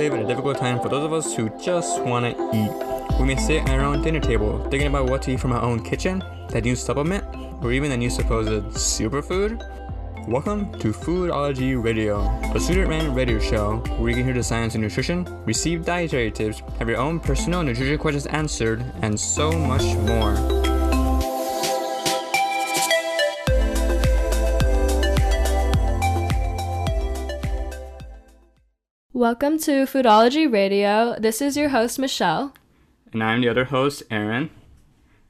live in a difficult time for those of us who just want to eat. We may sit at our own dinner table thinking about what to eat from our own kitchen, that new supplement, or even the new supposed superfood. Welcome to Foodology Radio, a student ran radio show where you can hear the science of nutrition, receive dietary tips, have your own personal nutrition questions answered, and so much more. Welcome to Foodology Radio. This is your host, Michelle. And I'm the other host, Aaron.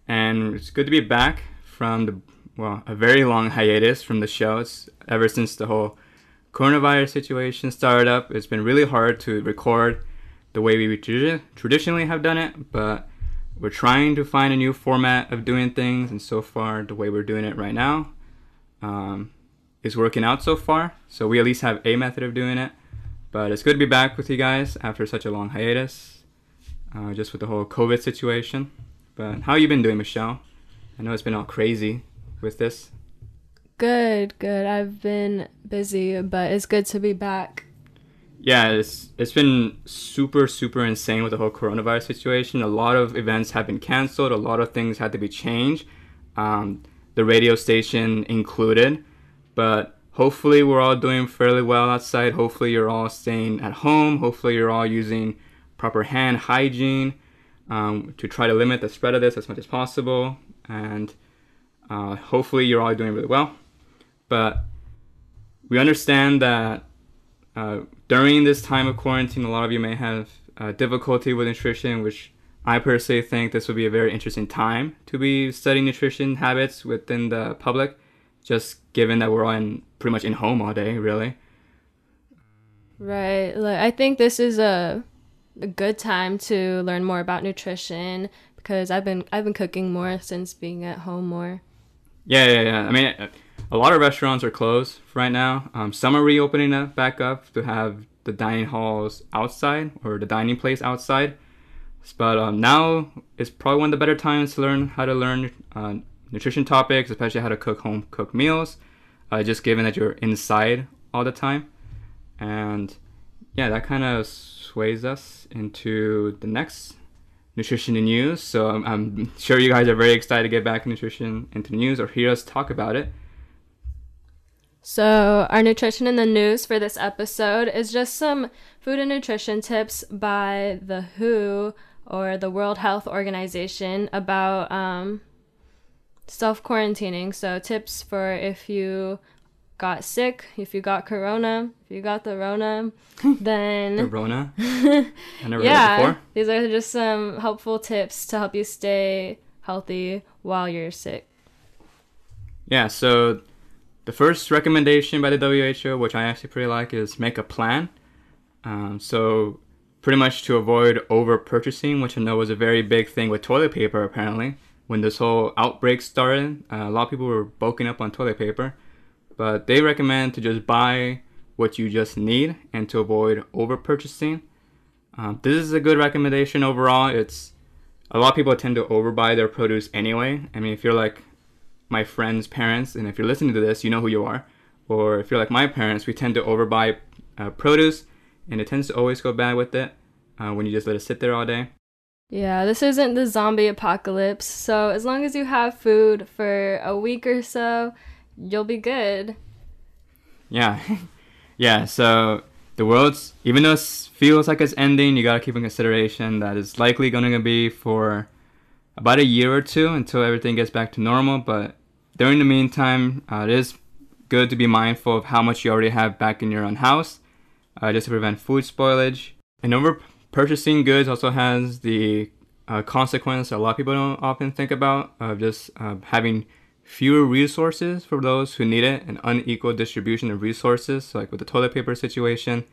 And it's good to be back from the well, a very long hiatus from the show. It's ever since the whole coronavirus situation started up. It's been really hard to record the way we traditionally have done it, but we're trying to find a new format of doing things, and so far, the way we're doing it right now um, is working out so far. So we at least have a method of doing it. But it's good to be back with you guys after such a long hiatus, uh, just with the whole COVID situation. But how you been doing, Michelle? I know it's been all crazy with this. Good, good. I've been busy, but it's good to be back. Yeah, it's it's been super super insane with the whole coronavirus situation. A lot of events have been canceled. A lot of things had to be changed. Um, the radio station included, but hopefully we're all doing fairly well outside. Hopefully you're all staying at home. Hopefully you're all using proper hand hygiene um, to try to limit the spread of this as much as possible. And uh, hopefully you're all doing really well. But we understand that uh, during this time of quarantine, a lot of you may have uh, difficulty with nutrition, which I personally think this would be a very interesting time to be studying nutrition habits within the public just given that we're all in pretty much in home all day, really. Right. Like I think this is a a good time to learn more about nutrition because I've been I've been cooking more since being at home more. Yeah, yeah, yeah. I mean, a lot of restaurants are closed right now. Um, some are reopening up back up to have the dining halls outside or the dining place outside. But um, now is probably one of the better times to learn how to learn uh, nutrition topics, especially how to cook home cooked meals, uh, just given that you're inside all the time. And yeah, that kind of sways us into the next nutrition and news. So I'm, I'm, sure you guys are very excited to get back nutrition into the news or hear us talk about it. So, our nutrition in the news for this episode is just some food and nutrition tips by the WHO or the World Health Organization about um, self quarantining. So, tips for if you got sick, if you got corona, if you got the rona, then the rona. I never yeah, these are just some helpful tips to help you stay healthy while you're sick. Yeah, so the first recommendation by the WHO, which I actually pretty like, is make a plan. Um, so pretty much to avoid over purchasing, which I know was a very big thing with toilet paper apparently when this whole outbreak started, uh, a lot of people were bulking up on toilet paper. But they recommend to just buy what you just need and to avoid over purchasing. Um, this is a good recommendation overall. It's a lot of people tend to overbuy their produce anyway. I mean, if you're like my friend's parents, and if you're listening to this, you know who you are. Or if you're like my parents, we tend to overbuy uh, produce, and it tends to always go bad with it uh, when you just let it sit there all day. Yeah, this isn't the zombie apocalypse, so as long as you have food for a week or so, you'll be good. Yeah. yeah, so the world's, even though it feels like it's ending, you gotta keep in consideration that it's likely gonna be for about a year or two until everything gets back to normal, but during the meantime, uh, it is good to be mindful of how much you already have back in your own house, uh, just to prevent food spoilage. And over purchasing goods also has the uh, consequence a lot of people don't often think about of just uh, having fewer resources for those who need it, an unequal distribution of resources. So like with the toilet paper situation,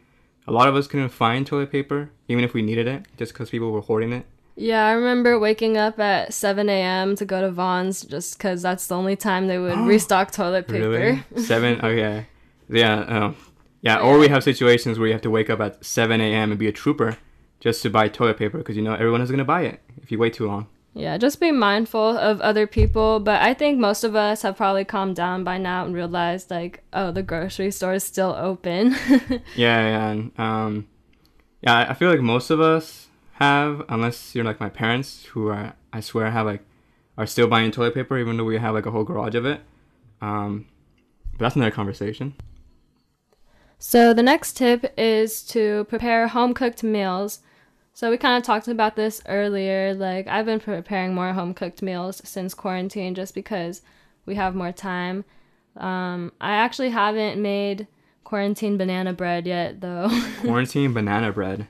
a lot of us couldn't find toilet paper even if we needed it, just because people were hoarding it. Yeah, I remember waking up at 7 a.m. to go to Vons just because that's the only time they would restock toilet paper. Really? 7? Okay. Yeah, um, yeah, or we have situations where you have to wake up at 7 a.m. and be a trooper just to buy toilet paper because you know everyone is going to buy it if you wait too long. Yeah, just be mindful of other people. But I think most of us have probably calmed down by now and realized, like, oh, the grocery store is still open. yeah, yeah. And, um, Yeah, I feel like most of us have, unless you're like my parents, who are I swear have like are still buying toilet paper even though we have like a whole garage of it. Um, but that's another conversation. So the next tip is to prepare home cooked meals. So we kind of talked about this earlier. Like I've been preparing more home cooked meals since quarantine just because we have more time. Um, I actually haven't made quarantine banana bread yet though. quarantine banana bread.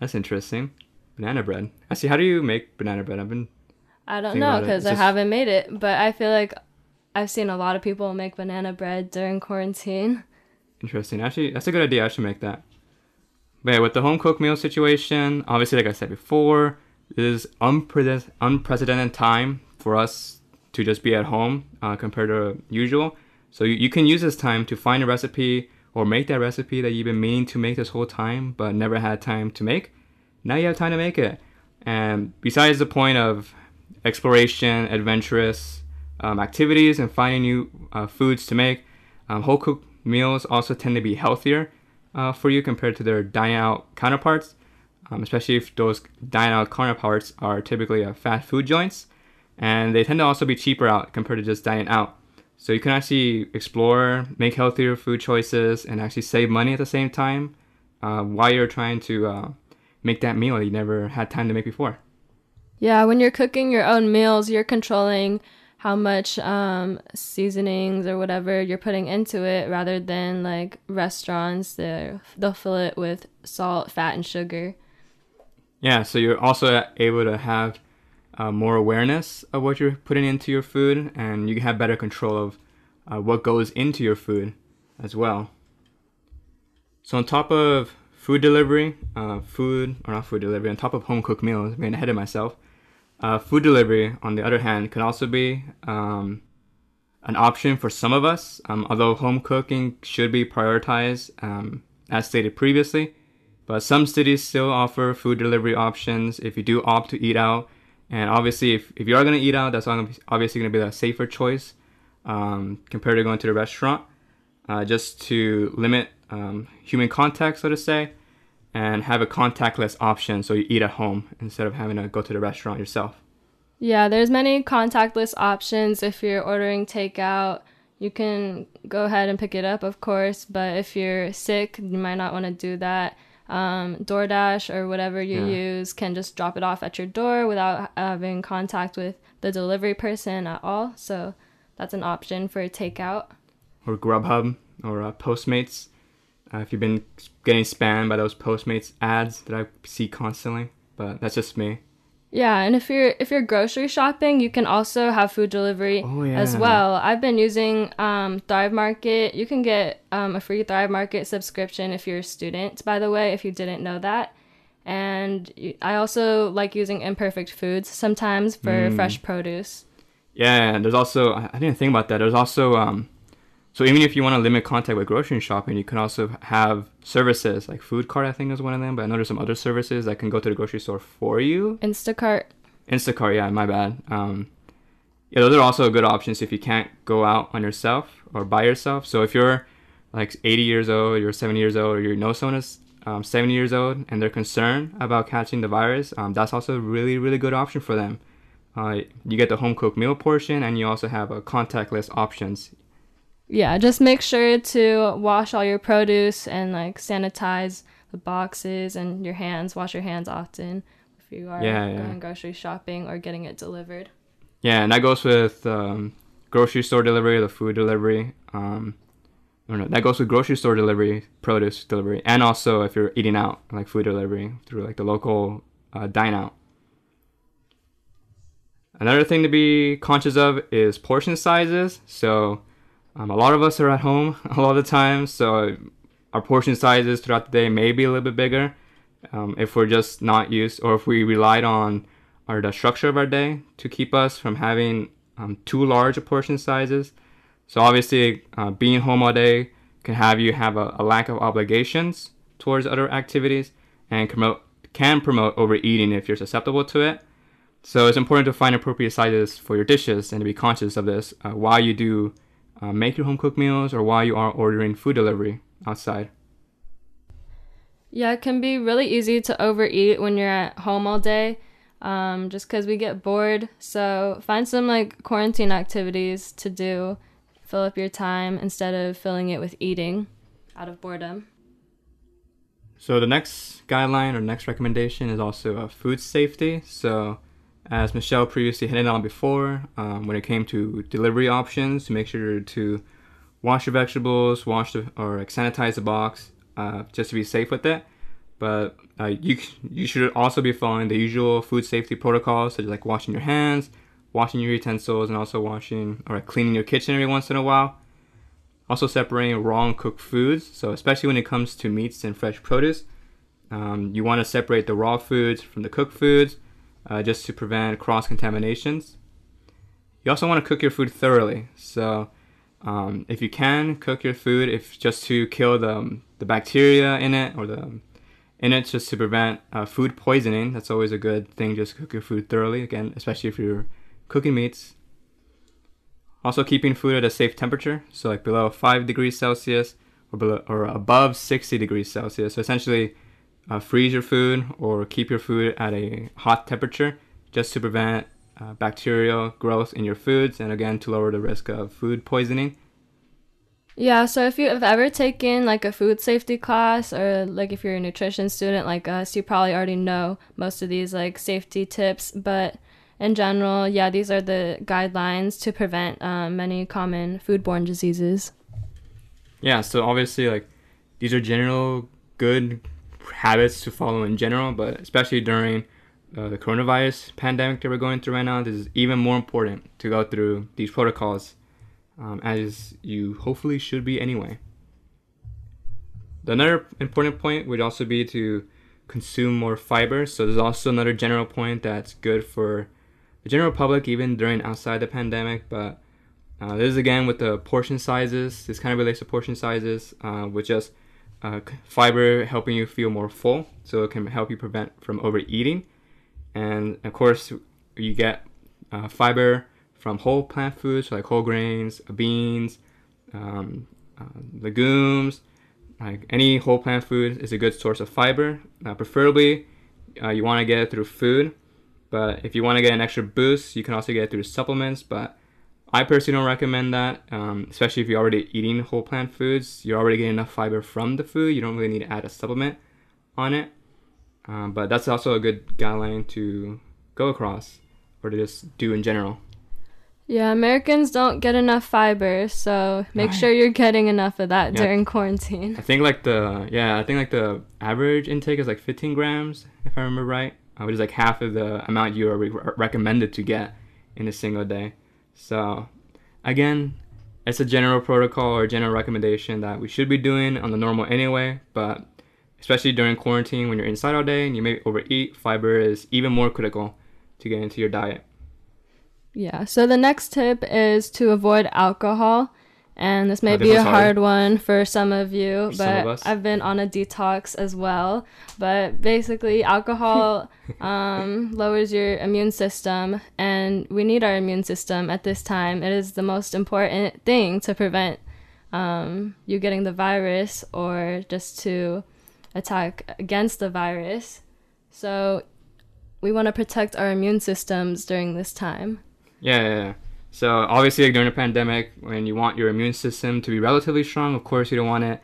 That's interesting. Banana bread. I see. how do you make banana bread? I've been. I don't know because I just... haven't made it, but I feel like I've seen a lot of people make banana bread during quarantine. Interesting. Actually, that's a good idea. I should make that. But yeah, with the home cooked meal situation, obviously, like I said before, this is unprecedented, time for us to just be at home uh, compared to usual. So you, you can use this time to find a recipe or make that recipe that you've been meaning to make this whole time but never had time to make. Now you have time to make it. And besides the point of exploration, adventurous um, activities, and finding new uh, foods to make, um, whole cooked meals also tend to be healthier uh, for you compared to their dine out counterparts, um, especially if those dine out counterparts are typically uh, fast food joints. And they tend to also be cheaper out compared to just dining out. So you can actually explore, make healthier food choices, and actually save money at the same time uh, while you're trying to uh, make that meal you never had time to make before. Yeah, when you're cooking your own meals, you're controlling how much um, seasonings or whatever you're putting into it rather than like restaurants they'll fill it with salt fat and sugar. Yeah so you're also able to have uh, more awareness of what you're putting into your food and you can have better control of uh, what goes into your food as well. So on top of food delivery uh, food or not food delivery on top of home cooked meals i'm getting ahead of myself uh, food delivery, on the other hand, can also be um, an option for some of us, um, although home cooking should be prioritized, um, as stated previously. But some cities still offer food delivery options if you do opt to eat out. And obviously, if, if you are going to eat out, that's obviously going to be the safer choice um, compared to going to the restaurant, uh, just to limit um, human contact, so to say and have a contactless option so you eat at home instead of having to go to the restaurant yourself. Yeah, there's many contactless options if you're ordering takeout. You can go ahead and pick it up, of course, but if you're sick, you might not want to do that. Um, DoorDash or whatever you yeah. use can just drop it off at your door without having contact with the delivery person at all. So that's an option for takeout. Or Grubhub or uh, Postmates uh, if you've been getting spammed by those Postmates ads that I see constantly, but that's just me. Yeah, and if you're if you're grocery shopping, you can also have food delivery oh, yeah. as well. I've been using um, Thrive Market. You can get um, a free Thrive Market subscription if you're a student. By the way, if you didn't know that, and I also like using Imperfect Foods sometimes for mm. fresh produce. Yeah, and there's also I didn't think about that. There's also um, so even if you want to limit contact with grocery shopping, you can also have services like Food Cart. I think is one of them, but I know there's some other services that can go to the grocery store for you. Instacart. Instacart, yeah, my bad. Um, yeah, those are also good options if you can't go out on yourself or by yourself. So if you're like 80 years old, you're 70 years old, or you know someone is um, 70 years old and they're concerned about catching the virus, um, that's also a really, really good option for them. Uh, you get the home cooked meal portion, and you also have a contactless options yeah, just make sure to wash all your produce and like sanitize the boxes and your hands. Wash your hands often if you are yeah, going yeah. grocery shopping or getting it delivered. Yeah, and that goes with um, grocery store delivery, the food delivery. Um, I don't know. That goes with grocery store delivery, produce delivery, and also if you're eating out, like food delivery through like the local uh, dine out. Another thing to be conscious of is portion sizes. So um, a lot of us are at home a lot of times, so our portion sizes throughout the day may be a little bit bigger. Um, if we're just not used, or if we relied on our the structure of our day to keep us from having um, too large a portion sizes. So obviously, uh, being home all day can have you have a, a lack of obligations towards other activities and promote can promote overeating if you're susceptible to it. So it's important to find appropriate sizes for your dishes and to be conscious of this uh, while you do uh, make your home cooked meals or while you are ordering food delivery outside. Yeah, it can be really easy to overeat when you're at home all day, um, just because we get bored. So find some like quarantine activities to do, fill up your time instead of filling it with eating out of boredom. So the next guideline or next recommendation is also uh, food safety. So as Michelle previously hinted on before, um, when it came to delivery options, to make sure to wash your vegetables, wash the, or like, sanitize the box, uh, just to be safe with it. But uh, you you should also be following the usual food safety protocols, such as like washing your hands, washing your utensils, and also washing or like, cleaning your kitchen every once in a while. Also separating raw and cooked foods. So especially when it comes to meats and fresh produce, um, you want to separate the raw foods from the cooked foods, uh, just to prevent cross contaminations. You also want to cook your food thoroughly. So um, if you can cook your food, if just to kill the the bacteria in it or the in it, just to prevent uh, food poisoning. That's always a good thing. Just cook your food thoroughly. Again, especially if you're cooking meats. Also, keeping food at a safe temperature, so like below five degrees Celsius or below or above 60 degrees Celsius. So essentially, uh, freeze your food or keep your food at a hot temperature, just to prevent uh, bacterial growth in your foods and again to lower the risk of food poisoning. Yeah, so if you have ever taken like a food safety class or like if you're a nutrition student like us, you probably already know most of these like safety tips, but in general, yeah, these are the guidelines to prevent um, many common foodborne diseases. Yeah, so obviously, like these are general good habits to follow in general, but especially during uh, the coronavirus pandemic that we're going through right now, this is even more important to go through these protocols, um, as you hopefully should be anyway. The another important point would also be to consume more fiber. So there's also another general point that's good for the general public, even during outside the pandemic. But uh, this is again with the portion sizes. This kind of relates to portion sizes, uh, with just uh, fiber helping you feel more full, so it can help you prevent from overeating. And of course, you get uh, fiber from whole plant foods, like whole grains, beans, um, uh, legumes. Like any whole plant food is a good source of fiber. Uh, preferably, you want to get it through food but if you want to get an extra boost, you can also get it through supplements. But I personally don't recommend that, um, especially if you're already eating whole plant foods. You're already getting enough fiber from the food. You don't really need to add a supplement on it. Um, but that's also a good guideline to go across or to just do in general. Yeah, Americans don't get enough fiber, so make right. sure you're getting enough of that yeah. during quarantine. I think like the yeah, I think like the average intake is like 15 grams if I remember right uh, which is like half of the amount you are re- recommended to get in a single day. So, again, it's a general protocol or general recommendation that we should be doing on the normal anyway, but especially during quarantine when you're inside all day and you may overeat, fiber is even more critical to get into your diet. Yeah, so the next tip is to avoid alcohol and this may be a hard. one for some of you, but of I've been on a detox as well. But basically, alcohol um, lowers your immune system, and we need our immune system at this time. It is the most important thing to prevent um, you getting the virus or just to attack against the virus. So we want to protect our immune systems during this time. Yeah, yeah, yeah. So obviously, like, during a pandemic, when you want your immune system to be relatively strong, of course you don't want it.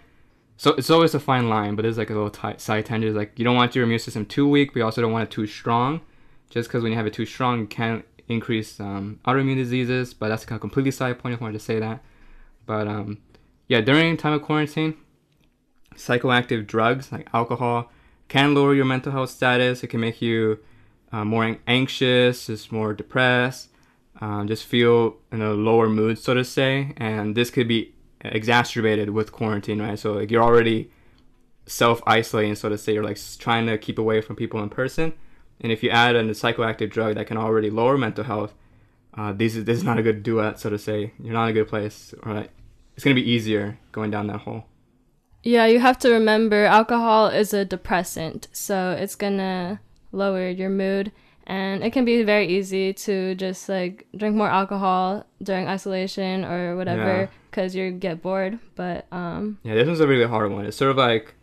So it's always a fine line, but there's like a little t- side tangent. Like you don't want your immune system too weak, but you also don't want it too strong. Just because when you have it too strong, you can increase um, autoimmune diseases. But that's kind of completely side point. I wanted to say that. But um, yeah, during time of quarantine, psychoactive drugs like alcohol can lower your mental health status. It can make you uh, more anxious, just more depressed um, just feel in a lower mood, so to say, and this could be exacerbated with quarantine, right? So like you're already self isolating, so to say, you're like trying to keep away from people in person, and if you add in a psychoactive drug that can already lower mental health, uh, this is this is not a good duet, so to say. You're not in a good place, right? It's gonna be easier going down that hole. Yeah, you have to remember alcohol is a depressant, so it's gonna lower your mood and it can be very easy to just like drink more alcohol during isolation or whatever because yeah. you get bored but um yeah this one's a really hard one it's sort of like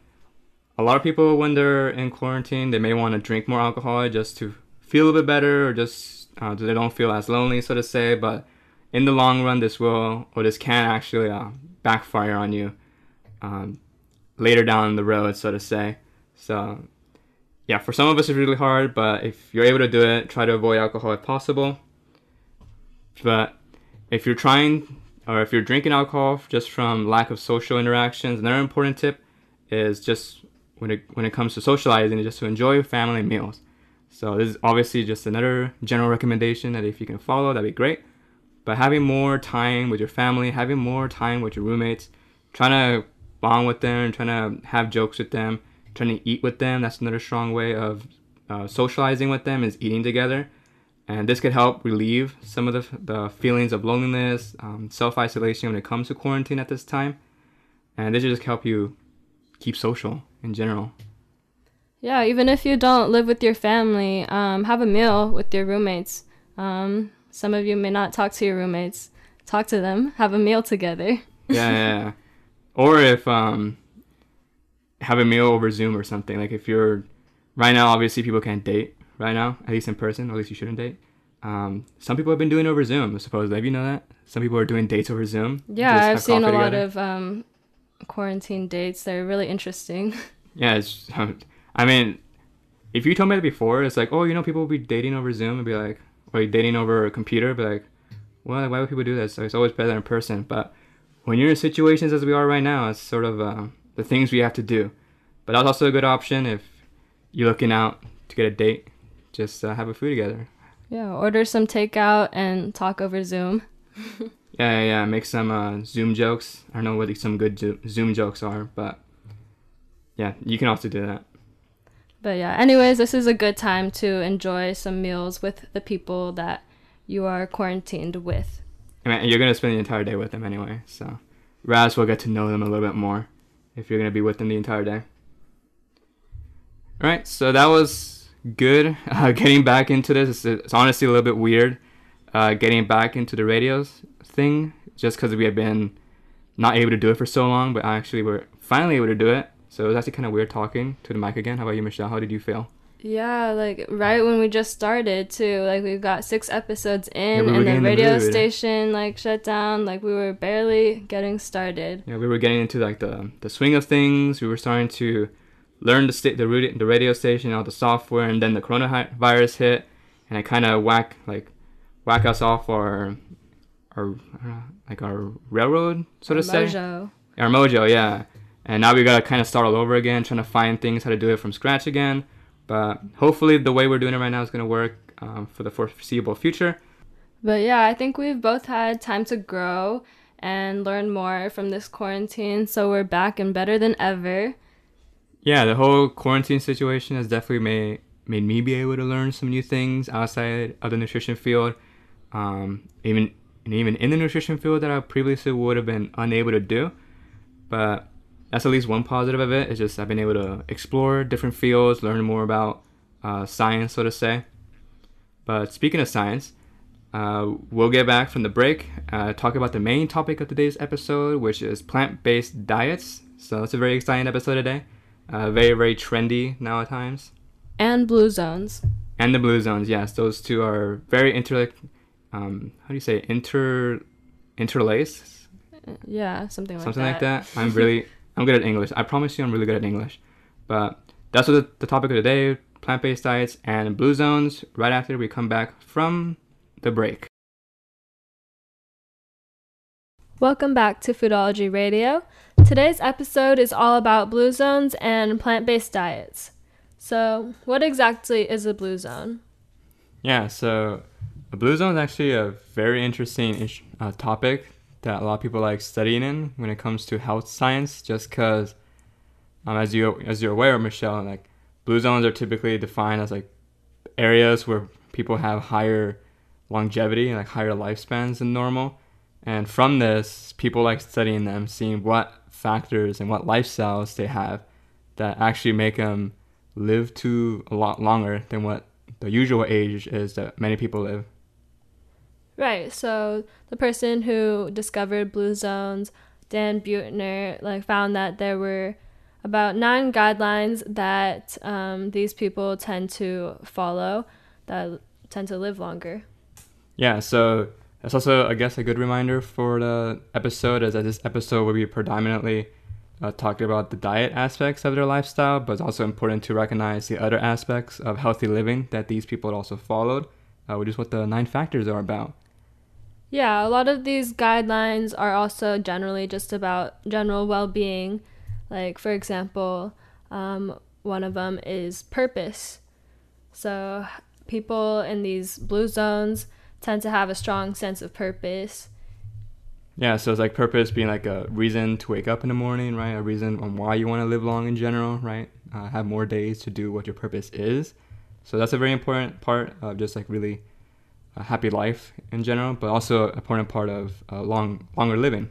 a lot of people when they're in quarantine, they may want to drink more alcohol just to feel a bit better or just uh, they don't feel as lonely, so to say. But in the long run, this will or this can actually uh, backfire on you um, later down the road, so to say. So yeah, for some of us it's really hard, but if you're able to do it, try to avoid alcohol if possible. But if you're trying or if you're drinking alcohol just from lack of social interactions, another important tip is just when it when it comes to socializing, just to enjoy your family meals. So this is obviously just another general recommendation that if you can follow, that'd be great. But having more time with your family, having more time with your roommates, trying to bond with them, trying to have jokes with them, trying to eat with them. That's another strong way of uh, socializing with them is eating together. And this could help relieve some of the, the feelings of loneliness, um, self isolation when it comes to quarantine at this time. And this will just help you keep social in general. Yeah, even if you don't live with your family, um, have a meal with your roommates. Um, some of you may not talk to your roommates. Talk to them. Have a meal together. yeah, yeah, yeah. Or if um, have a meal over Zoom or something. Like if you're right now, obviously people can't date right now, at least in person. At least you shouldn't date. Um, some people have been doing over Zoom. Supposedly, have you know that? Some people are doing dates over Zoom. Yeah, I've seen a together. lot of um, quarantine dates. They're really interesting. Yeah, it's. I mean, if you told me that before, it's like, oh, you know, people will be dating over Zoom and be like, or dating over a computer, be like, well, why would people do this? So it's always better in person. But when you're in situations as we are right now, it's sort of uh, the things we have to do. But that's also a good option if you're looking out to get a date. Just uh, have a food together. Yeah, order some takeout and talk over Zoom. yeah, yeah, yeah. Make some uh, Zoom jokes. I don't know what some good Zoom jokes are, but yeah, you can also do that. But yeah, anyways, this is a good time to enjoy some meals with the people that you are quarantined with. I mean, you're gonna spend the entire day with them anyway, so Raz will get to know them a little bit more if you're gonna be with them the entire day. All right, so that was good. Uh, getting back into this, it's, it's, honestly a little bit weird. Uh, getting back into the radios thing, just because we have been not able to do it for so long, but actually we're finally able to do it. So it was actually kind of weird talking to the mic again. How about you, Michelle? How did you feel? Yeah, like right when we just started too. Like we've got six episodes in, yeah, we and the radio the station like shut down. Like we were barely getting started. Yeah, we were getting into like the the swing of things. We were starting to learn the sta- the the radio station, all the software, and then the coronavirus hit, and it kind of whack like whack us off our our uh, like our railroad, so our to mojo. say. Our mojo, yeah. And now we gotta kind of start all over again, trying to find things how to do it from scratch again. But hopefully, the way we're doing it right now is gonna work um, for the foreseeable future. But yeah, I think we've both had time to grow and learn more from this quarantine, so we're back and better than ever. Yeah, the whole quarantine situation has definitely made made me be able to learn some new things outside of the nutrition field. Um, even and even in the nutrition field that I previously would have been unable to do. But that's at least one positive of it. It's just I've been able to explore different fields, learn more about uh, science, so to say. But speaking of science, uh, we'll get back from the break, uh, talk about the main topic of today's episode, which is plant based diets. So it's a very exciting episode today. Uh, very, very trendy now at times. And blue zones. And the blue zones, yes. Those two are very inter. Um, how do you say inter interlaced? Yeah, something like something that. Something like that. I'm really I'm good at English. I promise you, I'm really good at English. But that's what the, the topic of the day: plant-based diets and blue zones. Right after we come back from the break. Welcome back to Foodology Radio. Today's episode is all about blue zones and plant based diets. So, what exactly is a blue zone? Yeah, so a blue zone is actually a very interesting uh, topic that a lot of people like studying in when it comes to health science, just because, um, as you as you're aware, Michelle, like blue zones are typically defined as like areas where people have higher longevity and like higher lifespans than normal. And from this, people like studying them, seeing what factors and what lifestyles they have that actually make them live to a lot longer than what the usual age is that many people live. Right. So the person who discovered blue zones, Dan Buettner, like found that there were about nine guidelines that um, these people tend to follow that tend to live longer. Yeah, so that's also, I guess, a good reminder for the episode, is that this episode will be predominantly uh, talking about the diet aspects of their lifestyle, but it's also important to recognize the other aspects of healthy living that these people also followed, uh, which is what the nine factors are about. Yeah, a lot of these guidelines are also generally just about general well being. Like, for example, um, one of them is purpose. So, people in these blue zones tend to have a strong sense of purpose. Yeah, so it's like purpose being like a reason to wake up in the morning, right? A reason on why you want to live long in general, right? Uh, have more days to do what your purpose is. So that's a very important part of just like really a happy life in general, but also an important part of uh, long longer living.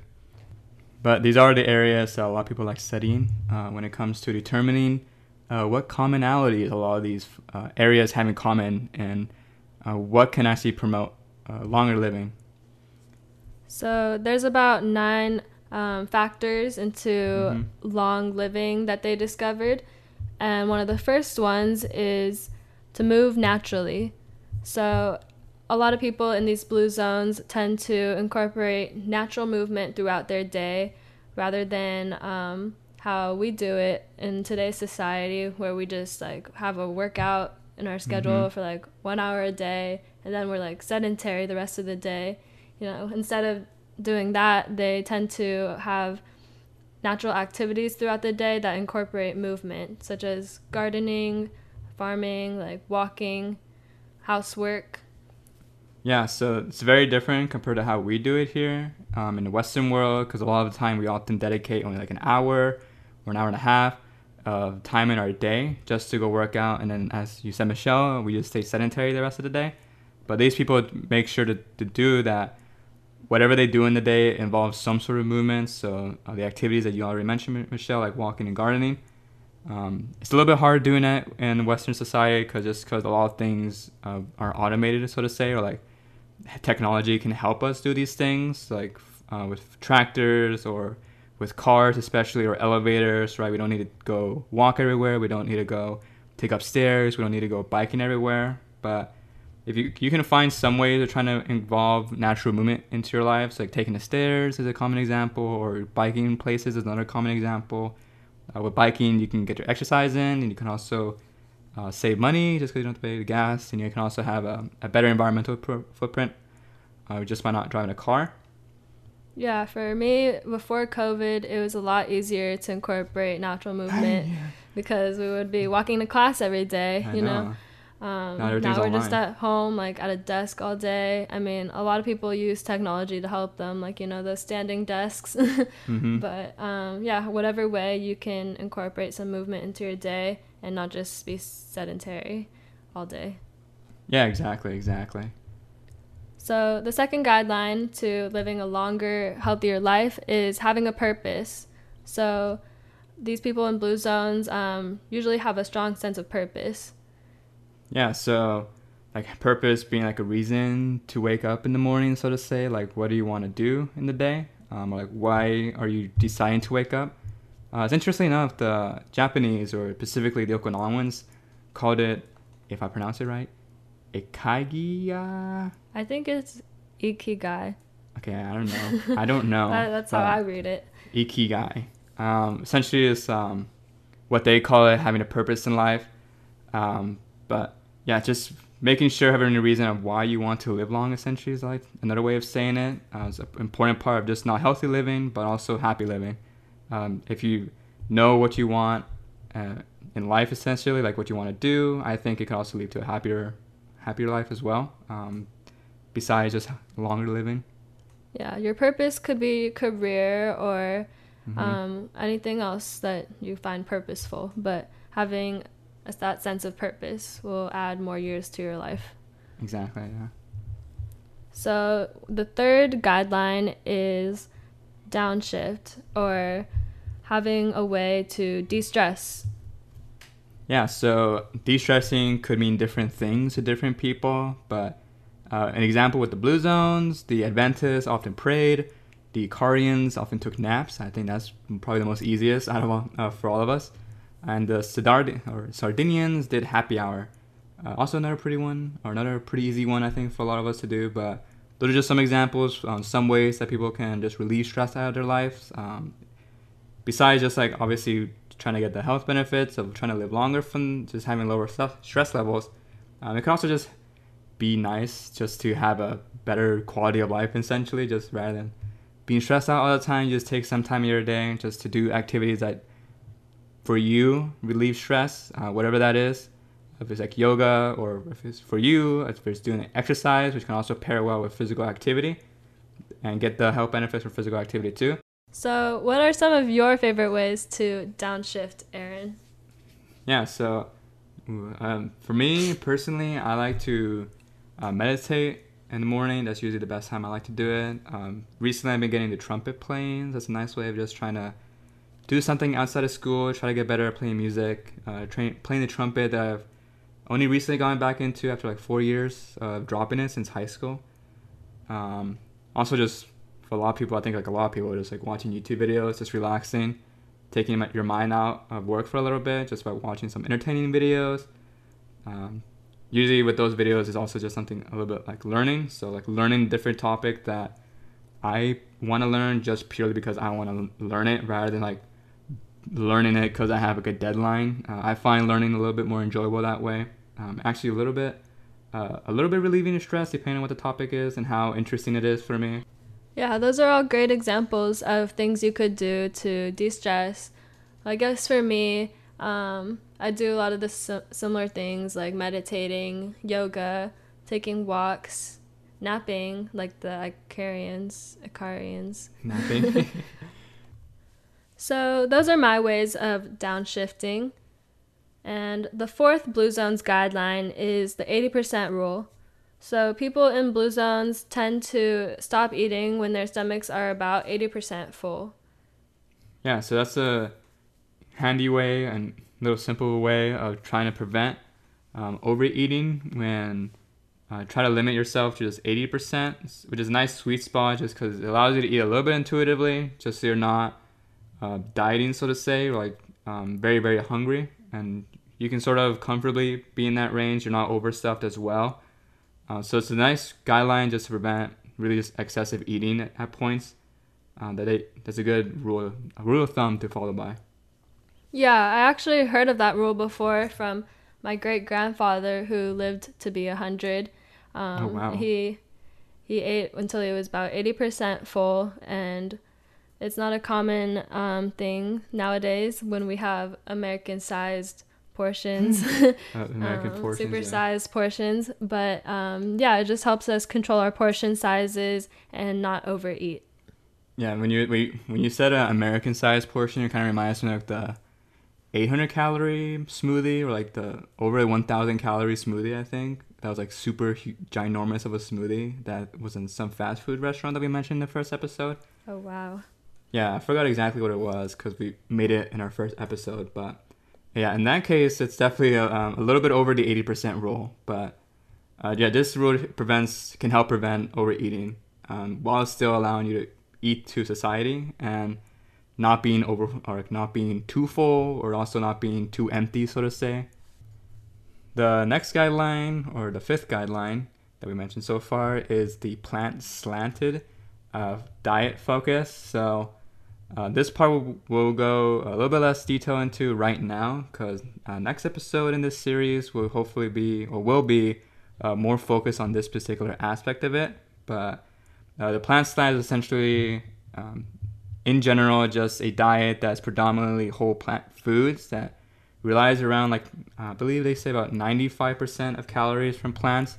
But these are the areas that a lot of people like studying uh, when it comes to determining uh, what commonalities a lot of these uh, areas have in common and uh, what can actually promote uh, longer living. So there's about nine um, factors into mm-hmm. long living that they discovered, and one of the first ones is to move naturally. So a lot of people in these blue zones tend to incorporate natural movement throughout their day rather than um, how we do it in today's society where we just like have a workout in our schedule mm-hmm. for like one hour a day and then we're like sedentary the rest of the day you know instead of doing that they tend to have natural activities throughout the day that incorporate movement such as gardening farming like walking housework yeah, so it's very different compared to how we do it here um, in the Western world because a lot of the time we often dedicate only like an hour or an hour and a half of time in our day just to go work out. And then, as you said, Michelle, we just stay sedentary the rest of the day. But these people make sure to, to do that. Whatever they do in the day involves some sort of movement. So uh, the activities that you already mentioned, Michelle, like walking and gardening. Um, it's a little bit hard doing that in Western society because just because a lot of things uh, are automated, so to say, or like technology can help us do these things, like uh, with tractors or with cars, especially, or elevators, right? We don't need to go walk everywhere. We don't need to go take up stairs. We don't need to go biking everywhere. But if you you can find some ways of trying to involve natural movement into your lives, like taking the stairs is a common example, or biking places is another common example. Uh, with biking, you can get your exercise in, and you can also uh, save money just because you don't have to pay the gas, and you can also have a, a better environmental pro- footprint uh, just by not driving a car. Yeah, for me, before COVID, it was a lot easier to incorporate natural movement yeah. because we would be walking to class every day, I you know. know. Um, now, now we're online. just at home, like at a desk all day. I mean, a lot of people use technology to help them, like, you know, the standing desks. mm-hmm. But um, yeah, whatever way you can incorporate some movement into your day and not just be sedentary all day. Yeah, exactly, exactly. So, the second guideline to living a longer, healthier life is having a purpose. So, these people in blue zones um, usually have a strong sense of purpose. Yeah, so like purpose being like a reason to wake up in the morning, so to say. Like, what do you want to do in the day? Um, like, why are you deciding to wake up? Uh, it's interesting enough, the Japanese or specifically the Okinawans called it, if I pronounce it right, Ikigai. I think it's Ikigai. Okay, I don't know. I don't know. that, that's how I read it. Ikigai. Um, essentially, is um, what they call it having a purpose in life. Um, but yeah, just making sure having a reason of why you want to live long. Essentially, is like another way of saying it. Uh, it's an important part of just not healthy living, but also happy living. Um, if you know what you want uh, in life, essentially, like what you want to do, I think it can also lead to a happier happier life as well, um, besides just longer living. Yeah, your purpose could be career or mm-hmm. um, anything else that you find purposeful, but having that sense of purpose will add more years to your life. Exactly, yeah. So the third guideline is downshift or having a way to de stress yeah, so de-stressing could mean different things to different people, but uh, an example with the blue zones, the Adventists often prayed, the Ikarians often took naps. I think that's probably the most easiest out of all, uh, for all of us. And the Sardard or Sardinians did happy hour. Uh, also another pretty one, or another pretty easy one, I think, for a lot of us to do. But those are just some examples on some ways that people can just relieve stress out of their lives. Um, besides just like obviously trying to get the health benefits of trying to live longer from just having lower stress levels, um, it can also just be nice just to have a better quality of life essentially, just rather than being stressed out all the time. You Just take some time of your day just to do activities that for you relieve stress, uh, whatever that is if it's like yoga or if it's for you, if it's doing an exercise, which can also pair well with physical activity and get the health benefits from physical activity too. So, what are some of your favorite ways to downshift, Aaron? Yeah, so um, for me personally, I like to uh, meditate in the morning. That's usually the best time I like to do it. Um, recently, I've been getting the trumpet playing. That's a nice way of just trying to do something outside of school, try to get better at playing music, uh, train, playing the trumpet that I've only recently gotten back into after like four years of dropping it since high school. Um, also, just for a lot of people, I think like a lot of people, just like watching YouTube videos, just relaxing, taking your mind out of work for a little bit, just by watching some entertaining videos. Um, usually with those videos is also just something a little bit like learning. So like learning different topic that I want to learn just purely because I want to learn it rather than like learning it because I have like a deadline. Uh, I find learning a little bit more enjoyable that way um, actually a little bit uh, a little bit relieving the stress depending on what the topic is and how interesting it is for me. Yeah, those are all great examples of things you could do to de-stress. I guess for me, um, I do a lot of the similar things like meditating, yoga, taking walks, napping, like the Icarians, Icarians. Napping. so those are my ways of downshifting. And the fourth Blue Zones guideline is the 80% rule. So people in blue zones tend to stop eating when their stomachs are about 80% full. Yeah, so that's a handy way and little simple way of trying to prevent um, overeating when uh, try to limit yourself to just 80%, which is a nice sweet spot just because it allows you to eat a little bit intuitively, just so you're not uh, dieting, so to say, like um, very, very hungry and you can sort of comfortably be in that range. You're not overstuffed as well. Uh, so it's a nice guideline just to prevent really just excessive eating at, at points. Uh, that it, that's a good rule, a rule of thumb to follow by. Yeah, I actually heard of that rule before from my great grandfather who lived to be a hundred. Um, oh wow! He he ate until he was about eighty percent full, and it's not a common um, thing nowadays when we have American-sized portions, uh, American um, portions, supersized yeah. portions. But um, yeah, it just helps us control our portion sizes and not overeat. Yeah, when you when you said an American sized portion, it kind of reminds me of the 800 calorie smoothie or like the over 1,000 calorie smoothie. I think that was like super ginormous of a smoothie that was in some fast food restaurant that we mentioned in the first episode. Oh wow! Yeah, I forgot exactly what it was because we made it in our first episode, but yeah, in that case, it's definitely a, um, a little bit over the 80% rule. But uh, yeah, this rule prevents can help prevent overeating um, while still allowing you to eat to satiety and not being over or not being too full or also not being too empty, so to say. The next guideline or the fifth guideline that we mentioned so far is the plant slanted uh, diet focus. So uh, this part we'll, go a little bit less detail into right now because uh, next episode in this series will hopefully be or will be uh, more focused on this particular aspect of it. But uh, the plant diet is essentially, um, in general, just a diet that's predominantly whole plant foods that relies around like I believe they say about 95% of calories from plants.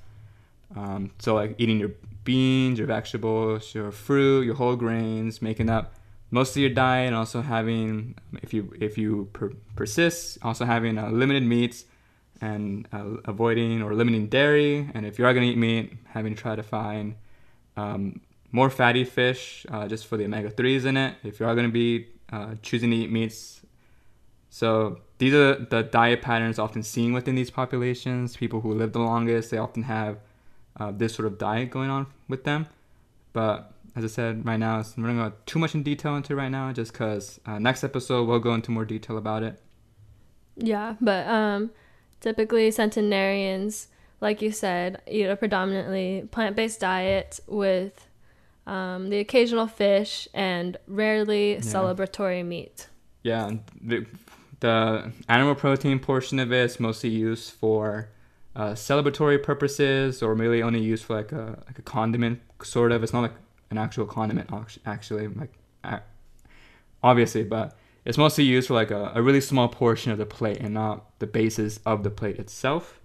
Um, so like eating your beans, your vegetables, your fruit, your whole grains, making up most of your diet and also having if you if you per- persist also having uh, limited meats and uh, avoiding or limiting dairy. And if you are going to eat meat having to try to find um, more fatty fish uh, just for the omega-3s in it if you are going to be uh, choosing to eat meats. So these are the diet patterns often seen within these populations. People who live the longest they often have uh, this sort of diet going on with them. But as I said, right now, I'm not going to go too much in detail into right now, just because uh, next episode we'll go into more detail about it. Yeah, but um, typically centenarians, like you said, eat a predominantly plant-based diet with um, the occasional fish and rarely yeah. celebratory meat. Yeah, the, the animal protein portion of it is mostly used for uh, celebratory purposes or really only used for like a like a condiment sort of. It's not like an actual condiment actually, like obviously, but it's mostly used for like a, a really small portion of the plate and not the basis of the plate itself.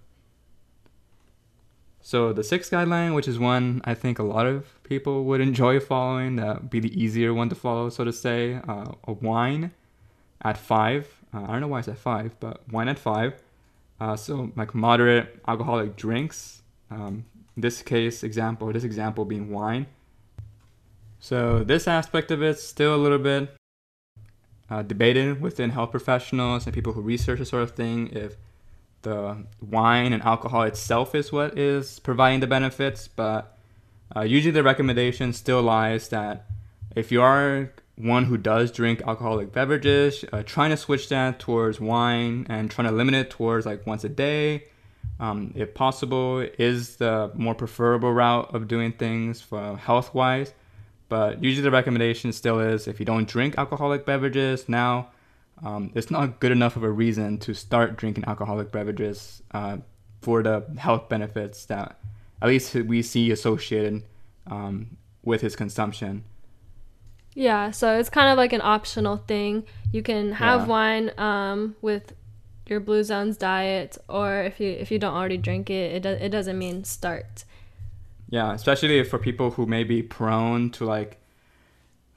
So the sixth guideline, which is one I think a lot of people would enjoy following, that would be the easier one to follow, so to say, uh, a wine at five. Uh, I don't know why it's at five, but wine at five. Uh, so like moderate alcoholic drinks. Um, this case example, this example being wine. So this aspect of it's still a little bit uh, debated within health professionals and people who research this sort of thing if the wine and alcohol itself is what is providing the benefits, but uh, usually the recommendation still lies that if you are one who does drink alcoholic beverages, uh, trying to switch that towards wine and trying to limit it towards like once a day, um, if possible, is the more preferable route of doing things for health wise. But usually the recommendation still is if you don't drink alcoholic beverages now, um, it's not good enough of a reason to start drinking alcoholic beverages uh, for the health benefits that at least we see associated um, with his consumption. Yeah, so it's kind of like an optional thing. You can have yeah. wine um, with your Blue Zones diet, or if you if you don't already drink it, it do, it doesn't mean start. Yeah, especially for people who may be prone to like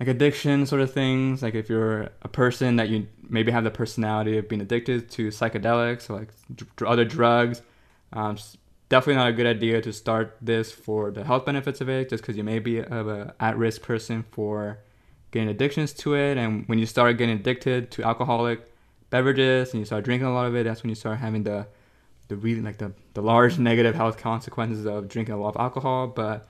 like addiction sort of things. Like if you're a person that you maybe have the personality of being addicted to psychedelics or like other drugs, um, definitely not a good idea to start this for the health benefits of it, just because you may be of a at-risk person for getting addictions to it. And when you start getting addicted to alcoholic beverages and you start drinking a lot of it, that's when you start having the the really like the, the large negative health consequences of drinking a lot of alcohol. But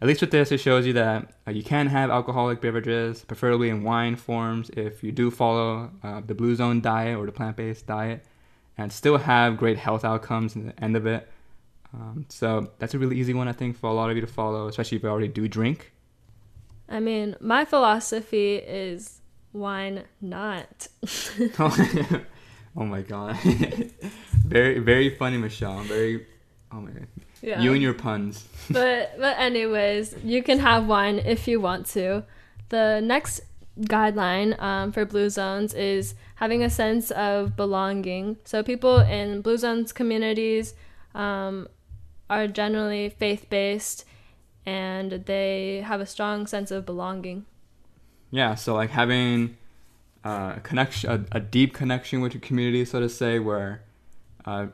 at least with this, it shows you that uh, you can have alcoholic beverages, preferably in wine forms, if you do follow uh, the Blue Zone diet or the plant based diet, and still have great health outcomes in the end of it. Um, so that's a really easy one, I think, for a lot of you to follow, especially if you already do drink. I mean, my philosophy is wine not. oh my god. very very funny, Michelle. Very oh my god. Yeah. You and your puns. but but anyways, you can have wine if you want to. The next guideline um, for blue zones is having a sense of belonging. So people in blue zones communities um, are generally faith based and they have a strong sense of belonging. Yeah, so like having uh, a connection, a, a, deep connection with your community, so to say, where uh,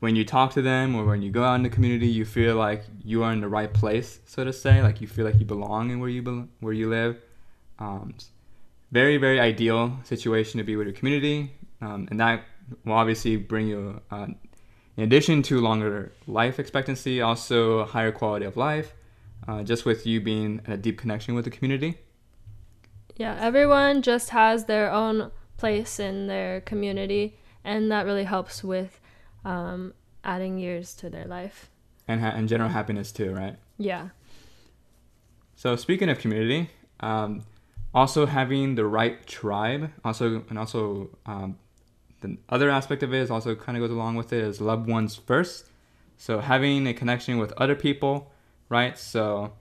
when you talk to them or when you go out in the community, you feel like you are in the right place, so to say, like you feel like you belong in where you be- where you live. Um, very very ideal situation to be with your community, um, and that will obviously bring you, uh, in addition to longer life expectancy, also higher quality of life uh, just with you being in a deep connection with the community? Yeah, everyone just has their own place in their community, and that really helps with um, adding years to their life. And, ha- and general happiness too, right? Yeah. So speaking of community, um, also having the right tribe, also and also um, the other aspect of it is also kind of goes along with it is loved ones first. So having a connection with other people right? So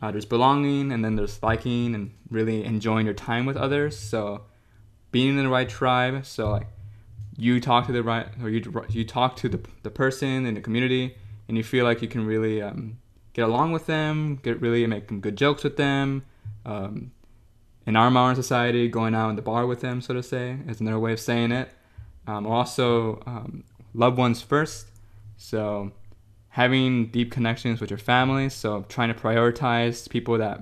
uh, there's belonging, and then there's liking and really enjoying your time with others. So being in the right tribe. So like you talk to the right, or you you talk to the the person in the community, and you feel like you can really um, get along with them, get really make good jokes with them. Um, in our modern society, going out in the bar with them, so to say, is another way of saying it. Um, also, um, loved ones first. So having deep connections with your family. So trying to prioritize people that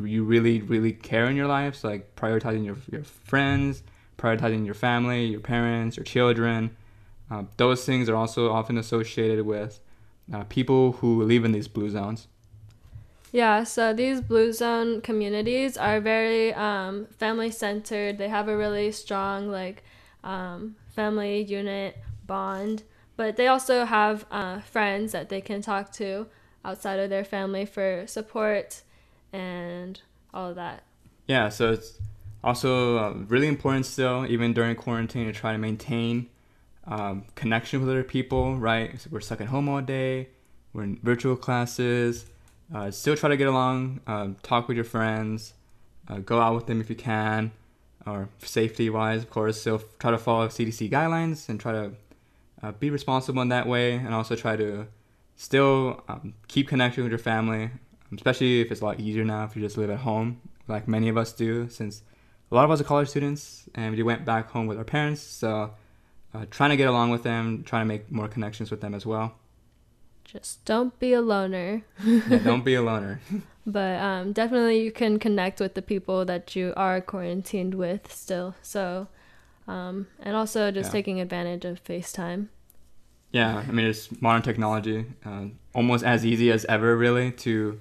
you really, really care in your life. So like prioritizing your, your friends, prioritizing your family, your parents, your children. Uh, those things are also often associated with uh, people who live in these blue zones. Yeah, so these blue zone communities are very um, family centered. They have a really strong like um, family unit bond, but they also have uh, friends that they can talk to outside of their family for support and all of that. Yeah, so it's also uh, really important still, even during quarantine, to try to maintain um, connection with other people. Right, so we're stuck at home all day. We're in virtual classes uh, still try to get along, uh, talk with your friends, uh, go out with them if you can, or safety wise, of course. Still try to follow CDC guidelines and try to uh, be responsible in that way, and also try to still um, keep connection with your family, especially if it's a lot easier now if you just live at home, like many of us do, since a lot of us are college students and we went back home with our parents. So, uh, trying to get along with them, trying to make more connections with them as well. Just don't be a loner. yeah, don't be a loner. but um, definitely you can connect with the people that you are quarantined with still. So, um, and also just yeah. taking advantage of FaceTime. Yeah, I mean it's modern technology, uh, almost as easy as ever, really, to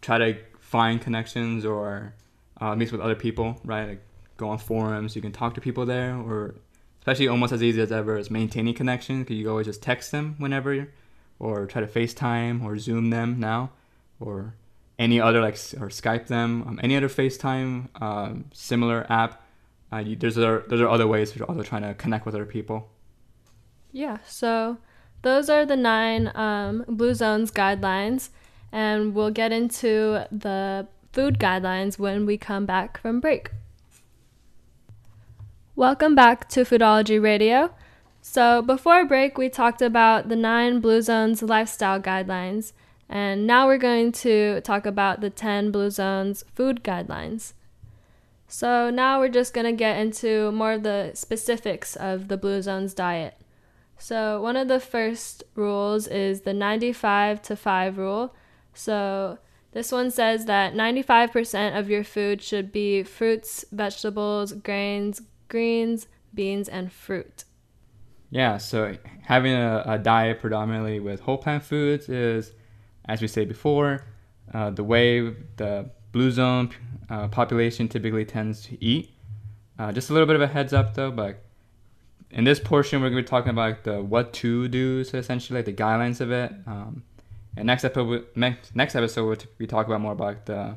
try to find connections or uh, meet with other people, right? Like go on forums, you can talk to people there, or especially almost as easy as ever is maintaining connection because you always just text them whenever or try to FaceTime or Zoom them now, or any other like or Skype them, um, any other FaceTime um, similar app. Uh, you, there's other there's other ways for also trying to connect with other people. Yeah, so those are the nine um, Blue Zones guidelines, and we'll get into the food guidelines when we come back from break. Welcome back to Foodology Radio. So, before break, we talked about the nine Blue Zones lifestyle guidelines, and now we're going to talk about the 10 Blue Zones food guidelines. So, now we're just going to get into more of the specifics of the Blue Zones diet. So, one of the first rules is the 95 to 5 rule. So, this one says that 95% of your food should be fruits, vegetables, grains, greens, beans, and fruit. Yeah, so having a, a diet predominantly with whole plant foods is, as we said before, uh, the way the blue zone uh, population typically tends to eat. Uh, just a little bit of a heads up though, but in this portion we're going to be talking about the what to do, so essentially like the guidelines of it. Um, and next episode, next, episode be talking about more about the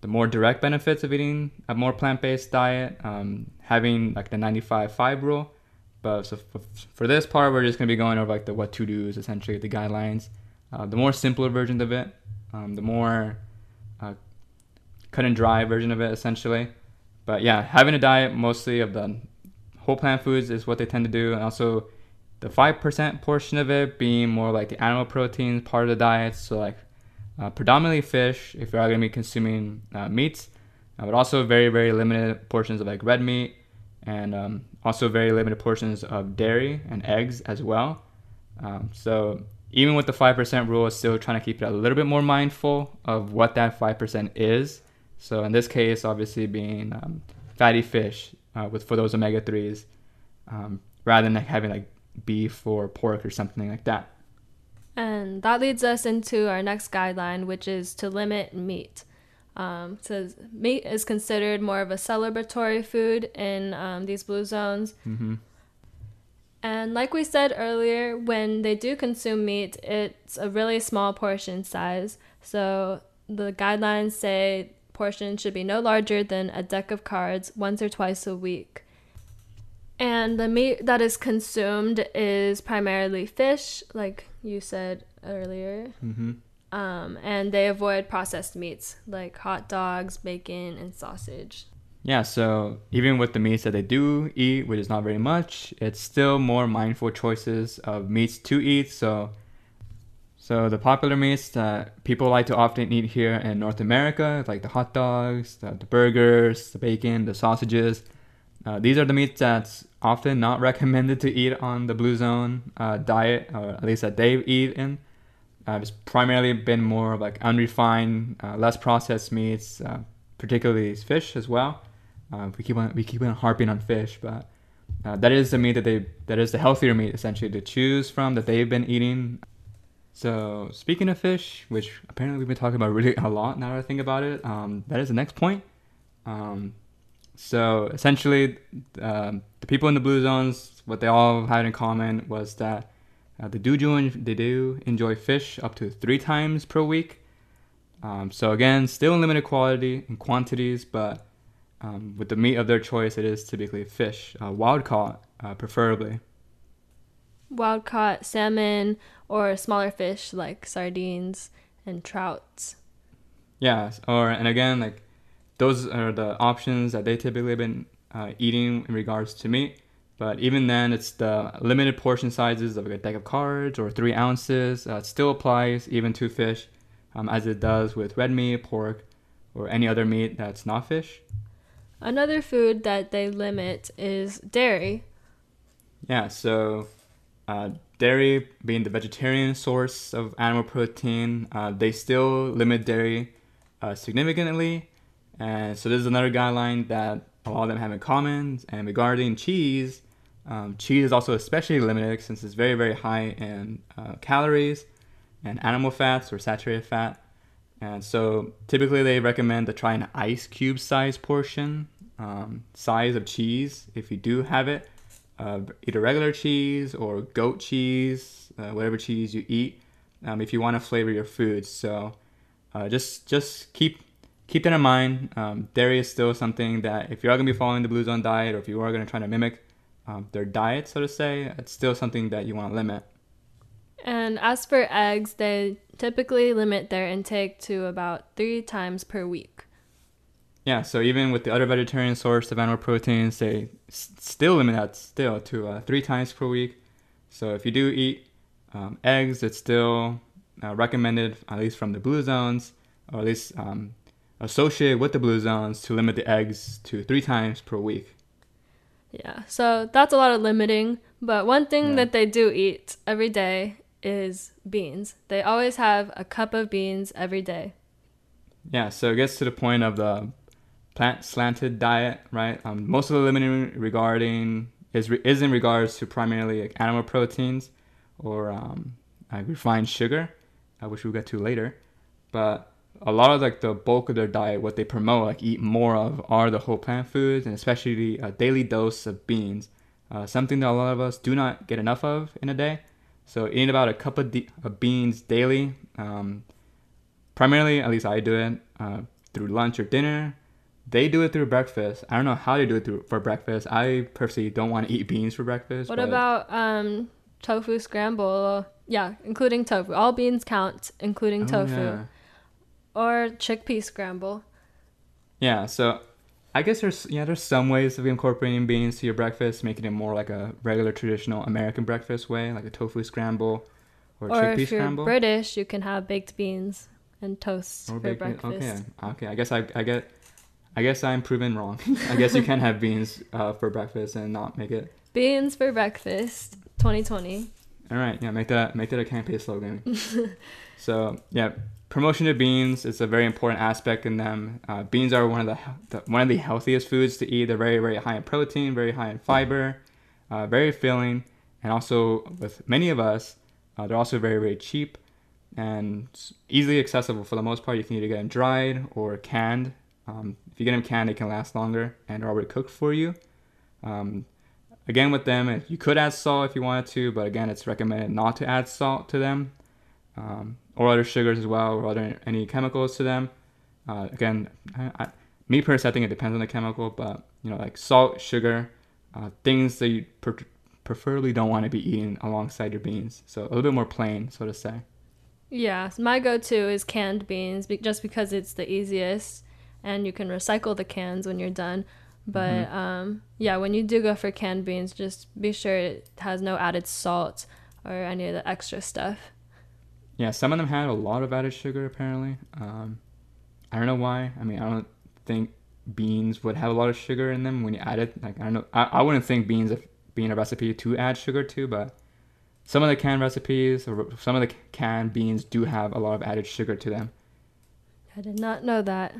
the more direct benefits of eating a more plant-based diet, um, having like the 95-5 rule, but so for, this part, we're just to be going over like the what to do's, essentially the guidelines. Uh, the more simpler version of it, um, the more uh, cut and dry version of it, essentially. But yeah, having a diet mostly of the whole plant foods is what they tend to do, and also the five percent portion of it being more like the animal proteins part of the diet. So like uh, predominantly fish, if you are going to be consuming uh, meats, uh, but also very very limited portions of like red meat and um, also very limited portions of dairy and eggs as well. Um, so even with the 5% rule, still trying to keep it a little bit more mindful of what that 5% is. So in this case, obviously being um, fatty fish uh, with for those omega 3s, um, rather than like having like beef or pork or something like that. And that leads us into our next guideline, which is to limit meat. Um, says meat is considered more of a celebratory food in um, these blue zones. Mm-hmm. And like we said earlier, when they do consume meat, it's a really small portion size. So the guidelines say portions should be no larger than a deck of cards once or twice a week. And the meat that is consumed is primarily fish, like you said earlier. Mm-hmm. Um, and they avoid processed meats like hot dogs, bacon, and sausage. Yeah, so even with the meats that they do eat, which is not very much, it's still more mindful choices of meats to eat. So, so the popular meats that people like to often eat here in North America, like the hot dogs, the, the burgers, the bacon, the sausages, uh, these are the meats that's often not recommended to eat on the Blue Zone uh, diet, or at least that they eat in. Uh, it's primarily been more of like unrefined, uh, less processed meats, uh, particularly fish as well. Uh, we keep on we keep on harping on fish, but that is the meat that they that is the healthier meat essentially to choose from that they've been eating. So speaking of fish, which apparently we've been talking about really a lot now that I think about it, um, that is the next point. Um, so essentially, um, the people in the blue zones, what they all had in common was that uh, they do enjoy, they do enjoy fish up to three times per week. Um, so again, still in limited quality and quantities, but um, with the meat of their choice, it is typically fish, uh, wild caught, uh, preferably. Wild caught salmon or smaller fish like sardines and trouts. Yeah, or and again, like those are the options that they typically have been uh, eating in regards to meat. But even then, it's the limited portion sizes of a deck of cards or three ounces. Uh, it still applies even to fish, um, as it does with red meat, pork, or any other meat that's not fish. Another food that they limit is dairy. Yeah, so uh, dairy being the vegetarian source of animal protein, uh, they still limit dairy uh, significantly. And so this is another guideline that a lot of them have in common. And regarding cheese, um, cheese is also especially limited since it's very, very high in uh, calories and animal fats or saturated fat. And so typically they recommend to try an ice cube size portion um, size of cheese if you do have it. Uh, either regular cheese or goat cheese, uh, whatever cheese you eat, um, if you want to flavor your food. So uh, just just keep keep that in mind. Um, dairy is still something that if you are going to be following the Blue Zone diet or if you are going to try to mimic um, their diet, so to say, it's still something that you want to limit. And as for eggs, they typically limit their intake to about three times per week. Yeah, so even with the other vegetarian source of animal proteins, they s- still limit that still to uh, three times per week. So if you do eat um, eggs, it's still uh, recommended, at least from the blue zones, or at least um, associated with the blue zones, to limit the eggs to three times per week. Yeah, so that's a lot of limiting. But one thing Yeah. that they do eat every day is beans. They always have a cup of beans every day. Yeah, so it gets to the point of the plant slanted diet, right? Um, most of the limiting regarding is re- is in regards to primarily like animal proteins or um, like refined sugar, uh, which we'll get to later. But a lot of like the bulk of their diet, what they promote, like eat more of, are the whole plant foods and especially a daily dose of beans. Uh, something that a lot of us do not get enough of in a day. So eating about a cup of, de- of beans daily. Um, primarily, at least I do it uh, through lunch or dinner. They do it through breakfast. I don't know how they do it through, for breakfast. I personally don't want to eat beans for breakfast. What about um, tofu scramble? Yeah, including tofu. All beans count, including Oh, tofu. yeah. Or chickpea scramble. Yeah, so I guess there's yeah there's some ways of incorporating beans to your breakfast, making it more like a regular traditional American breakfast way, like a tofu scramble or, Or chickpea if you're scramble. British, you can have baked beans and toast or for breakfast. Okay, okay. I guess I I get. I guess I'm proven wrong. I guess you can have beans uh, for breakfast and not make it. Beans for breakfast, 2020. All right, yeah, make that make that a campaign slogan. so yeah, promotion of beans is a very important aspect in them. Uh, beans are one of the, the one of the healthiest foods to eat. They're very very high in protein, very high in fiber, uh, very filling, and also with many of us, uh, they're also very very cheap and easily accessible for the most part. You can either get them dried or canned. Um, if you get them canned, they can last longer and are already cooked for you. Um, again, with them, you could add salt if you wanted to, but again, it's recommended not to add salt to them um, or other sugars as well, or other any chemicals to them. Uh, again, I, I, me personally, I think it depends on the chemical, but you know, like salt, sugar, uh, things that you per- preferably don't want to be eating alongside your beans. So a little bit more plain, so to say. Yeah, so my go-to is canned beans, be- just because it's the easiest, and you can recycle the cans when you're done. But um, yeah, when you do go for canned beans, just be sure it has no added salt or any of the extra stuff. Yeah, some of them had a lot of added sugar apparently. Um, I don't know why. I mean, I don't think beans would have a lot of sugar in them when you add it. Like I don't know. I, I wouldn't think beans of being a recipe to add sugar to, but some of the canned recipes or some of the canned beans do have a lot of added sugar to them. I did not know that.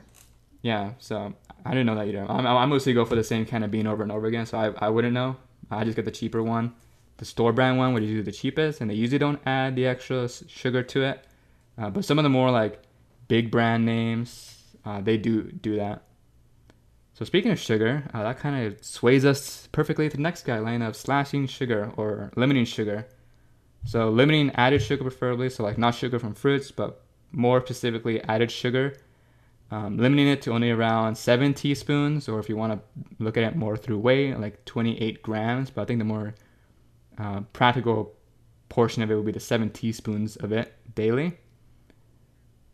Yeah, so I didn't know that either. I'm, I mostly go for the same kind of bean over and over again, so I, I wouldn't know. I just get the cheaper one. The store brand one, which is the cheapest, and they usually don't add the extra sugar to it. Uh, but some of the more like big brand names, uh, they do do that. So speaking of sugar, uh, that kind of sways us perfectly to the next guideline of slashing sugar or limiting sugar. So limiting added sugar preferably, so like not sugar from fruits, but more specifically added sugar. Um, limiting it to only around seven teaspoons, or if you want to look at it more through weight, like 28 grams. But I think the more uh, practical portion of it would be the seven teaspoons of it daily.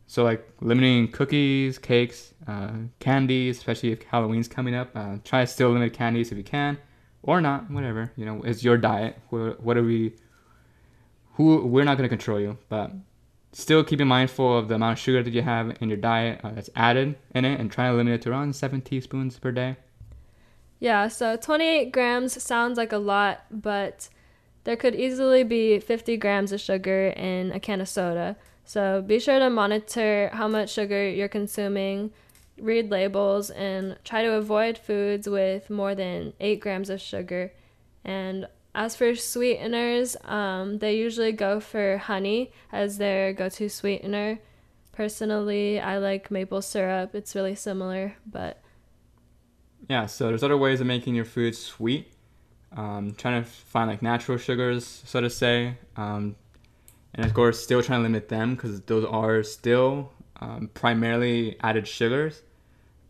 So like limiting cookies, cakes, uh, candies, especially if Halloween's coming up. Uh, try to still limit candies if you can, or not, whatever. You know, it's your diet. What are we? Who we're not going to control you, but still keeping mindful of the amount of sugar that you have in your diet uh, that's added in it, and try to limit it to around seven teaspoons per day. Yeah, so 28 grams sounds like a lot, but there could easily be 50 grams of sugar in a can of soda. So be sure to monitor how much sugar you're consuming, read labels, and try to avoid foods with more than 8 grams of sugar. And as for sweeteners, um, they usually go for honey as their go to sweetener. Personally, I like maple syrup. It's really similar, but. Yeah, so there's other ways of making your food sweet. Um, trying to find like natural sugars, so to say. Um, and of course still trying to limit them because those are still um, primarily added sugars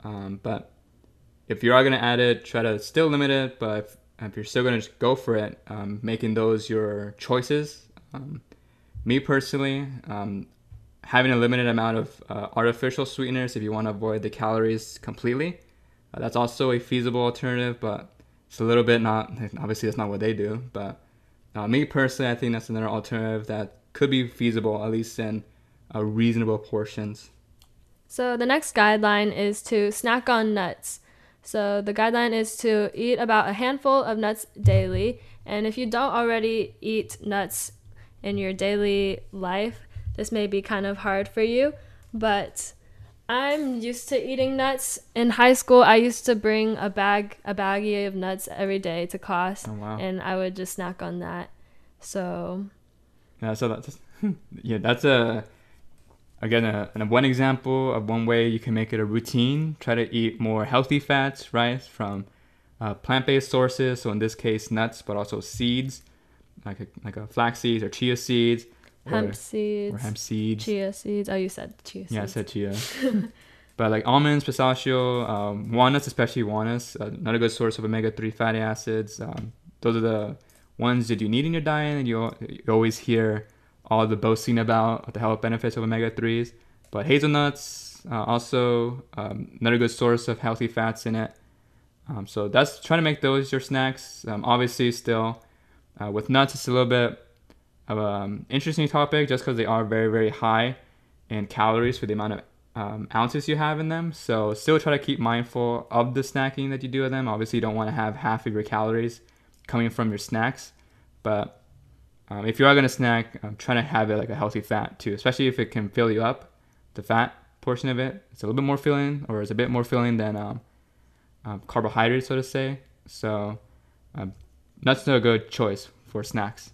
um, but if you are going to add it try to still limit it but if, if you're still going to go for it um, making those your choices um, me personally having a limited amount of uh, artificial sweeteners if you want to avoid the calories completely uh, that's also a feasible alternative but it's a little bit not obviously that's not what they do but uh, me personally i think that's another alternative that could be feasible, at least in uh, reasonable portions. So the next guideline is to snack on nuts. So the guideline is to eat about a handful of nuts daily. And if you don't already eat nuts in your daily life, this may be kind of hard for you. But I'm used to eating nuts. In high school, I used to bring a bag, a baggie of nuts every day to class, oh, wow. and I would just snack on that. So yeah, so that's yeah, that's a again a, a, one example of one way you can make it a routine. Try to eat more healthy fats, right, from uh, plant-based sources. So in this case, nuts, but also seeds, like a, like a flax seeds or chia seeds. Hemp seeds. Or hemp seeds. Chia seeds. Oh, you said chia seeds. Yeah, I said chia. but like almonds, pistachio, um, walnuts, especially walnuts, uh, another good source of omega-3 fatty acids. Um, those are the ones that you need in your diet and you, you always hear all the boasting about the health benefits of omega-3s but hazelnuts uh, also um, another good source of healthy fats in it um, so that's trying to make those your snacks um, obviously still uh, with nuts it's a little bit um, interesting topic just because they are very very high in calories for the amount of um, ounces you have in them so still try to keep mindful of the snacking that you do with them obviously you don't want to have half of your calories coming from your snacks. But um, if you are gonna snack, um, trying to have it like a healthy fat too, especially if it can fill you up. The fat portion of it, it's a little bit more filling, or it's a bit more filling than um, um carbohydrates, so to say. So nuts are a good choice for snacks.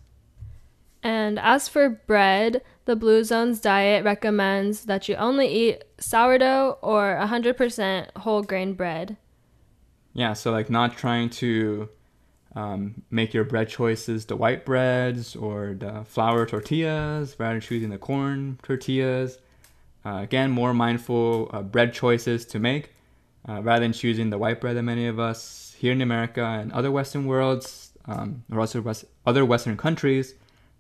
And as for bread, the Blue Zones diet recommends that you only eat sourdough or 100% whole grain bread. Yeah, so like not trying to um, make your bread choices the white breads or the flour tortillas rather choosing the corn tortillas. Uh, again, more mindful uh, bread choices to make uh, rather than choosing the white bread that many of us here in America and other Western worlds um, or also West, other Western countries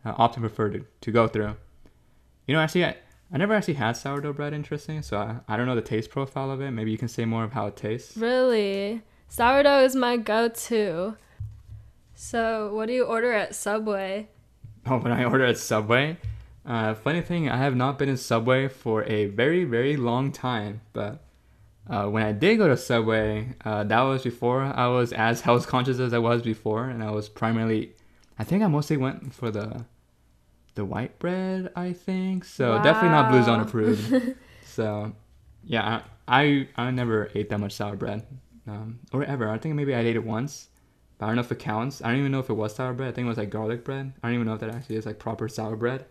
uh, often prefer to, to go through. You know, actually, I, I never actually had sourdough bread, interesting, so I, I don't know the taste profile of it. Maybe you can say more of how it tastes. Really? Sourdough is my go to. So, what do you order at Subway? Oh, when I order at Subway? Uh, funny thing, I have not been in Subway for a very, very long time. But uh, when I did go to Subway, uh, that was before I was as health conscious as I was before, and I was primarily, I think I mostly went for the, the white bread. I think so. Wow. Definitely not Blue Zone approved. so, yeah, I, I I never ate that much sour bread, um, or ever. I think maybe I ate it once but I don't know if it counts. I don't even know if it was sour bread. I think it was like garlic bread. I don't even know if that actually is like proper sour bread.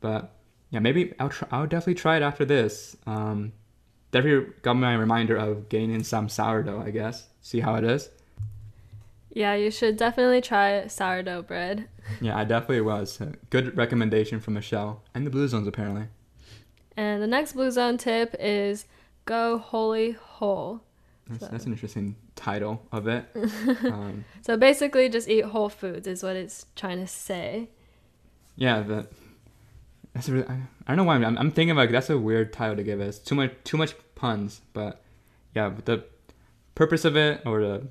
But yeah, maybe I'll try. I'll definitely try it after this. Um, definitely got my reminder of gaining some sourdough. I guess see how it is. Yeah, you should definitely try sourdough bread. Yeah, I definitely was. Good recommendation from Michelle and the Blue Zones apparently. And the next Blue Zone tip is go wholly whole. That's, so. that's an interesting title of it. um, so basically, just eat whole foods is what it's trying to say. Yeah, the that's a really, I, I don't know why I'm, I'm thinking of like that's a weird title to give it. It's too much too much puns, but yeah, the purpose of it or the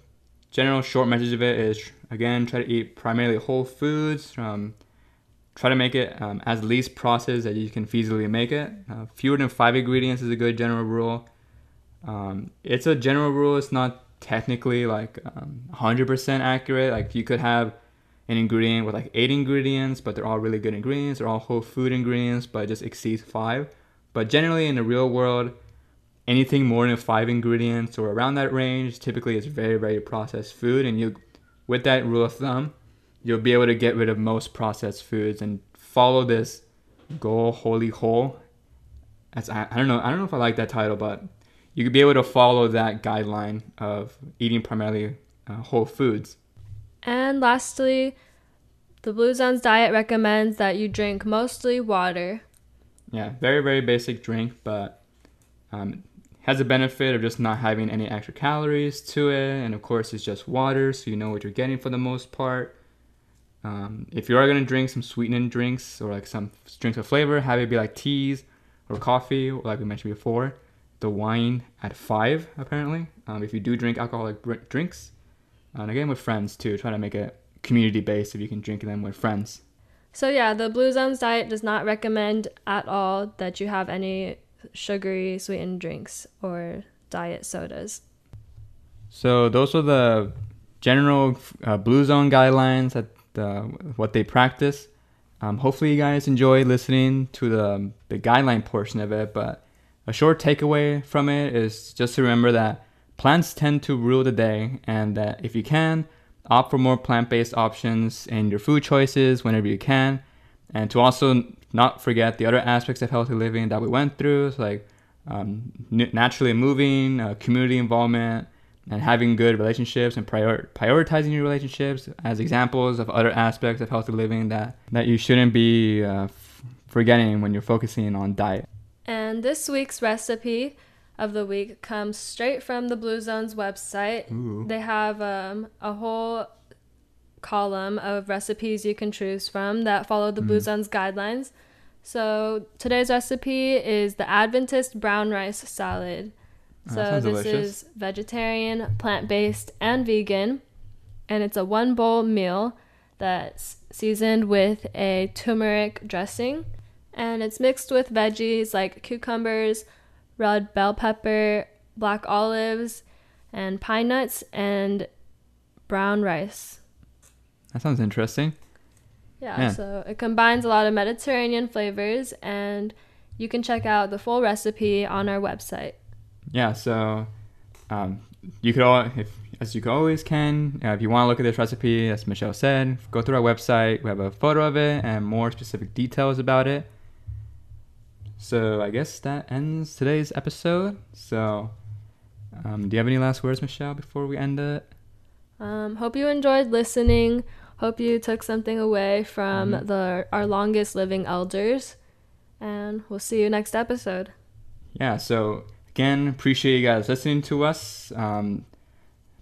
general short message of it is again try to eat primarily whole foods. Um, try to make it um, as least processed as you can feasibly make it. Uh, fewer than five ingredients is a good general rule. Um, it's a general rule. It's not technically like um, 100% accurate. Like you could have an ingredient with like eight ingredients, but they're all really good ingredients. They're all whole food ingredients, but just exceeds five. But generally in the real world, anything more than five ingredients or around that range typically is very, very processed food. And you, with that rule of thumb, you'll be able to get rid of most processed foods and follow this go wholly whole. As I, I don't know, I don't know if I like that title, but you could be able to follow that guideline of eating primarily uh, whole foods. And lastly, the Blue Zones diet recommends that you drink mostly water. Yeah, very, very basic drink, but um, has a benefit of just not having any extra calories to it. And of course, it's just water, so you know what you're getting for the most part. Um, if you are going to drink some sweetening drinks or like some drinks of flavor, have it be like teas or coffee, like we mentioned before the wine at five apparently. Um, if you do drink alcoholic br- drinks, and again with friends too, try to make it community based if you can drink them with friends. So yeah, the Blue Zones diet does not recommend at all that you have any sugary sweetened drinks or diet sodas. So those are the general uh, Blue Zone guidelines that uh, what they practice. Um, hopefully you guys enjoy listening to the the guideline portion of it, but a short takeaway from it is just to remember that plants tend to rule the day, and that if you can, opt for more plant based options in your food choices whenever you can. And to also not forget the other aspects of healthy living that we went through, so like um, naturally moving, uh, community involvement, and having good relationships and prior- prioritizing your relationships as examples of other aspects of healthy living that, that you shouldn't be uh, f- forgetting when you're focusing on diet. And this week's recipe of the week comes straight from the Blue Zones website. Ooh. They have um, a whole column of recipes you can choose from that follow the mm. Blue Zones guidelines. So today's recipe is the Adventist brown rice salad. Oh, so this delicious. is vegetarian, plant-based, and vegan, and it's a one bowl meal that's seasoned with a turmeric dressing and it's mixed with veggies like cucumbers, red bell pepper, black olives, and pine nuts and brown rice. That sounds interesting. Yeah, yeah, so it combines a lot of Mediterranean flavors, and you can check out the full recipe on our website. Yeah, so um, you could all, if as you always can, uh, if you want to look at this recipe, as Michelle said, go through our website. We have a photo of it and more specific details about it. So I guess that ends today's episode. So, um, do you have any last words, Michelle, before we end it? Um, hope you enjoyed listening. Hope you took something away from mm-hmm. the our longest living elders, and we'll see you next episode. Yeah. So again, appreciate you guys listening to us. Um,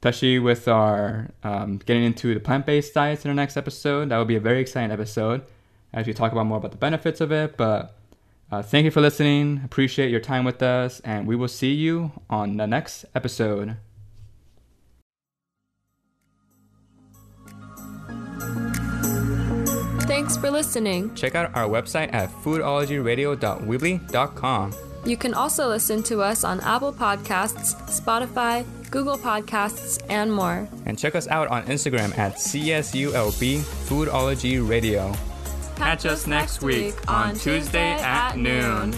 especially with our um, getting into the plant-based diets in our next episode. That will be a very exciting episode as we talk about more about the benefits of it, but uh, thank you for listening. Appreciate your time with us, and we will see you on the next episode. Thanks for listening. Check out our website at foodologyradio.weebly.com. You can also listen to us on Apple Podcasts, Spotify, Google Podcasts, and more. And check us out on Instagram at CSULB Foodology Radio. Catch us next week on Tuesday at noon.